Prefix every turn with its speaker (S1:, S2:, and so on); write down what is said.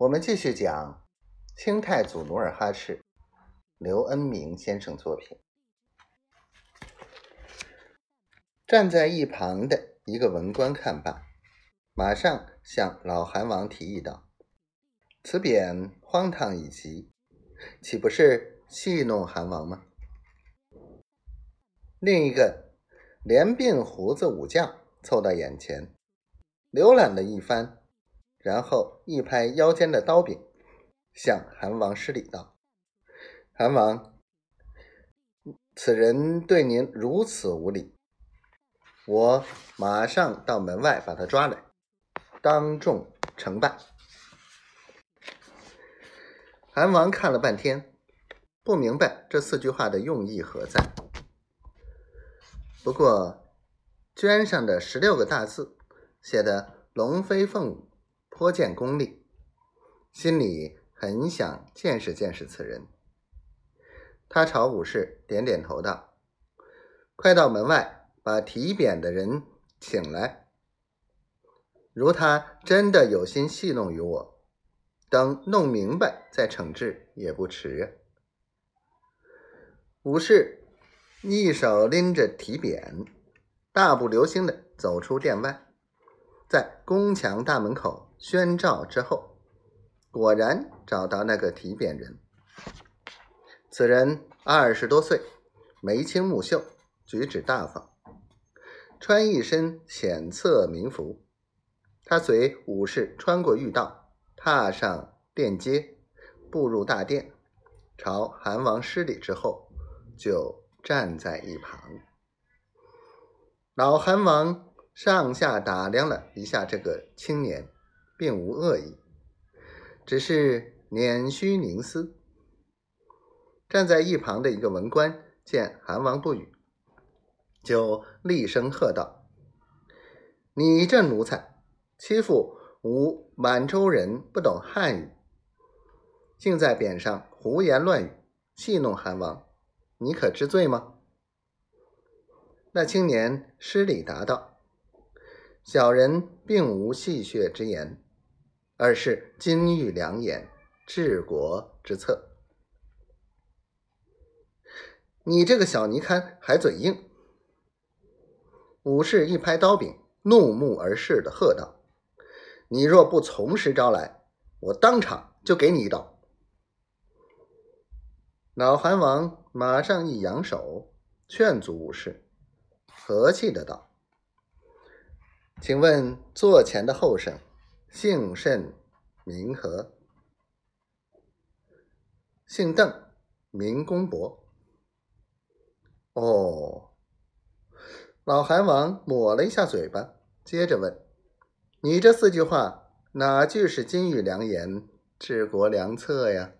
S1: 我们继续讲清太祖努尔哈赤，刘恩明先生作品。站在一旁的一个文官看罢，马上向老韩王提议道：“此匾荒唐已极，岂不是戏弄韩王吗？”另一个连鬓胡子武将凑到眼前，浏览了一番，然后一拍腰间的刀柄，向韩王施礼道：“韩王，此人对您如此无礼。”我马上到门外把他抓来，当众惩办。韩王看了半天，不明白这四句话的用意何在。不过绢上的十六个大字写的龙飞凤舞，颇见功力，心里很想见识见识此人。他朝武士点点头道：“快到门外。”把提匾的人请来，如他真的有心戏弄于我，等弄明白再惩治也不迟。武士一手拎着提匾，大步流星的走出殿外，在宫墙大门口宣召之后，果然找到那个提匾人。此人二十多岁，眉清目秀，举止大方。穿一身浅色民服，他随武士穿过御道，踏上殿阶，步入大殿，朝韩王施礼之后，就站在一旁。老韩王上下打量了一下这个青年，并无恶意，只是捻须凝思。站在一旁的一个文官见韩王不语。就厉声喝道：“你这奴才，欺负吾满洲人不懂汉语，竟在匾上胡言乱语，戏弄韩王，你可知罪吗？”那青年施礼答道：“小人并无戏谑之言，而是金玉良言，治国之策。你这个小泥堪，还嘴硬！”武士一拍刀柄，怒目而视的喝道：“你若不从实招来，我当场就给你一刀！”老韩王马上一扬手，劝阻武士，和气的道：“请问座前的后生姓甚名何？”“姓邓，名公伯。”“哦。”老韩王抹了一下嘴巴，接着问：“你这四句话哪句是金玉良言、治国良策呀？”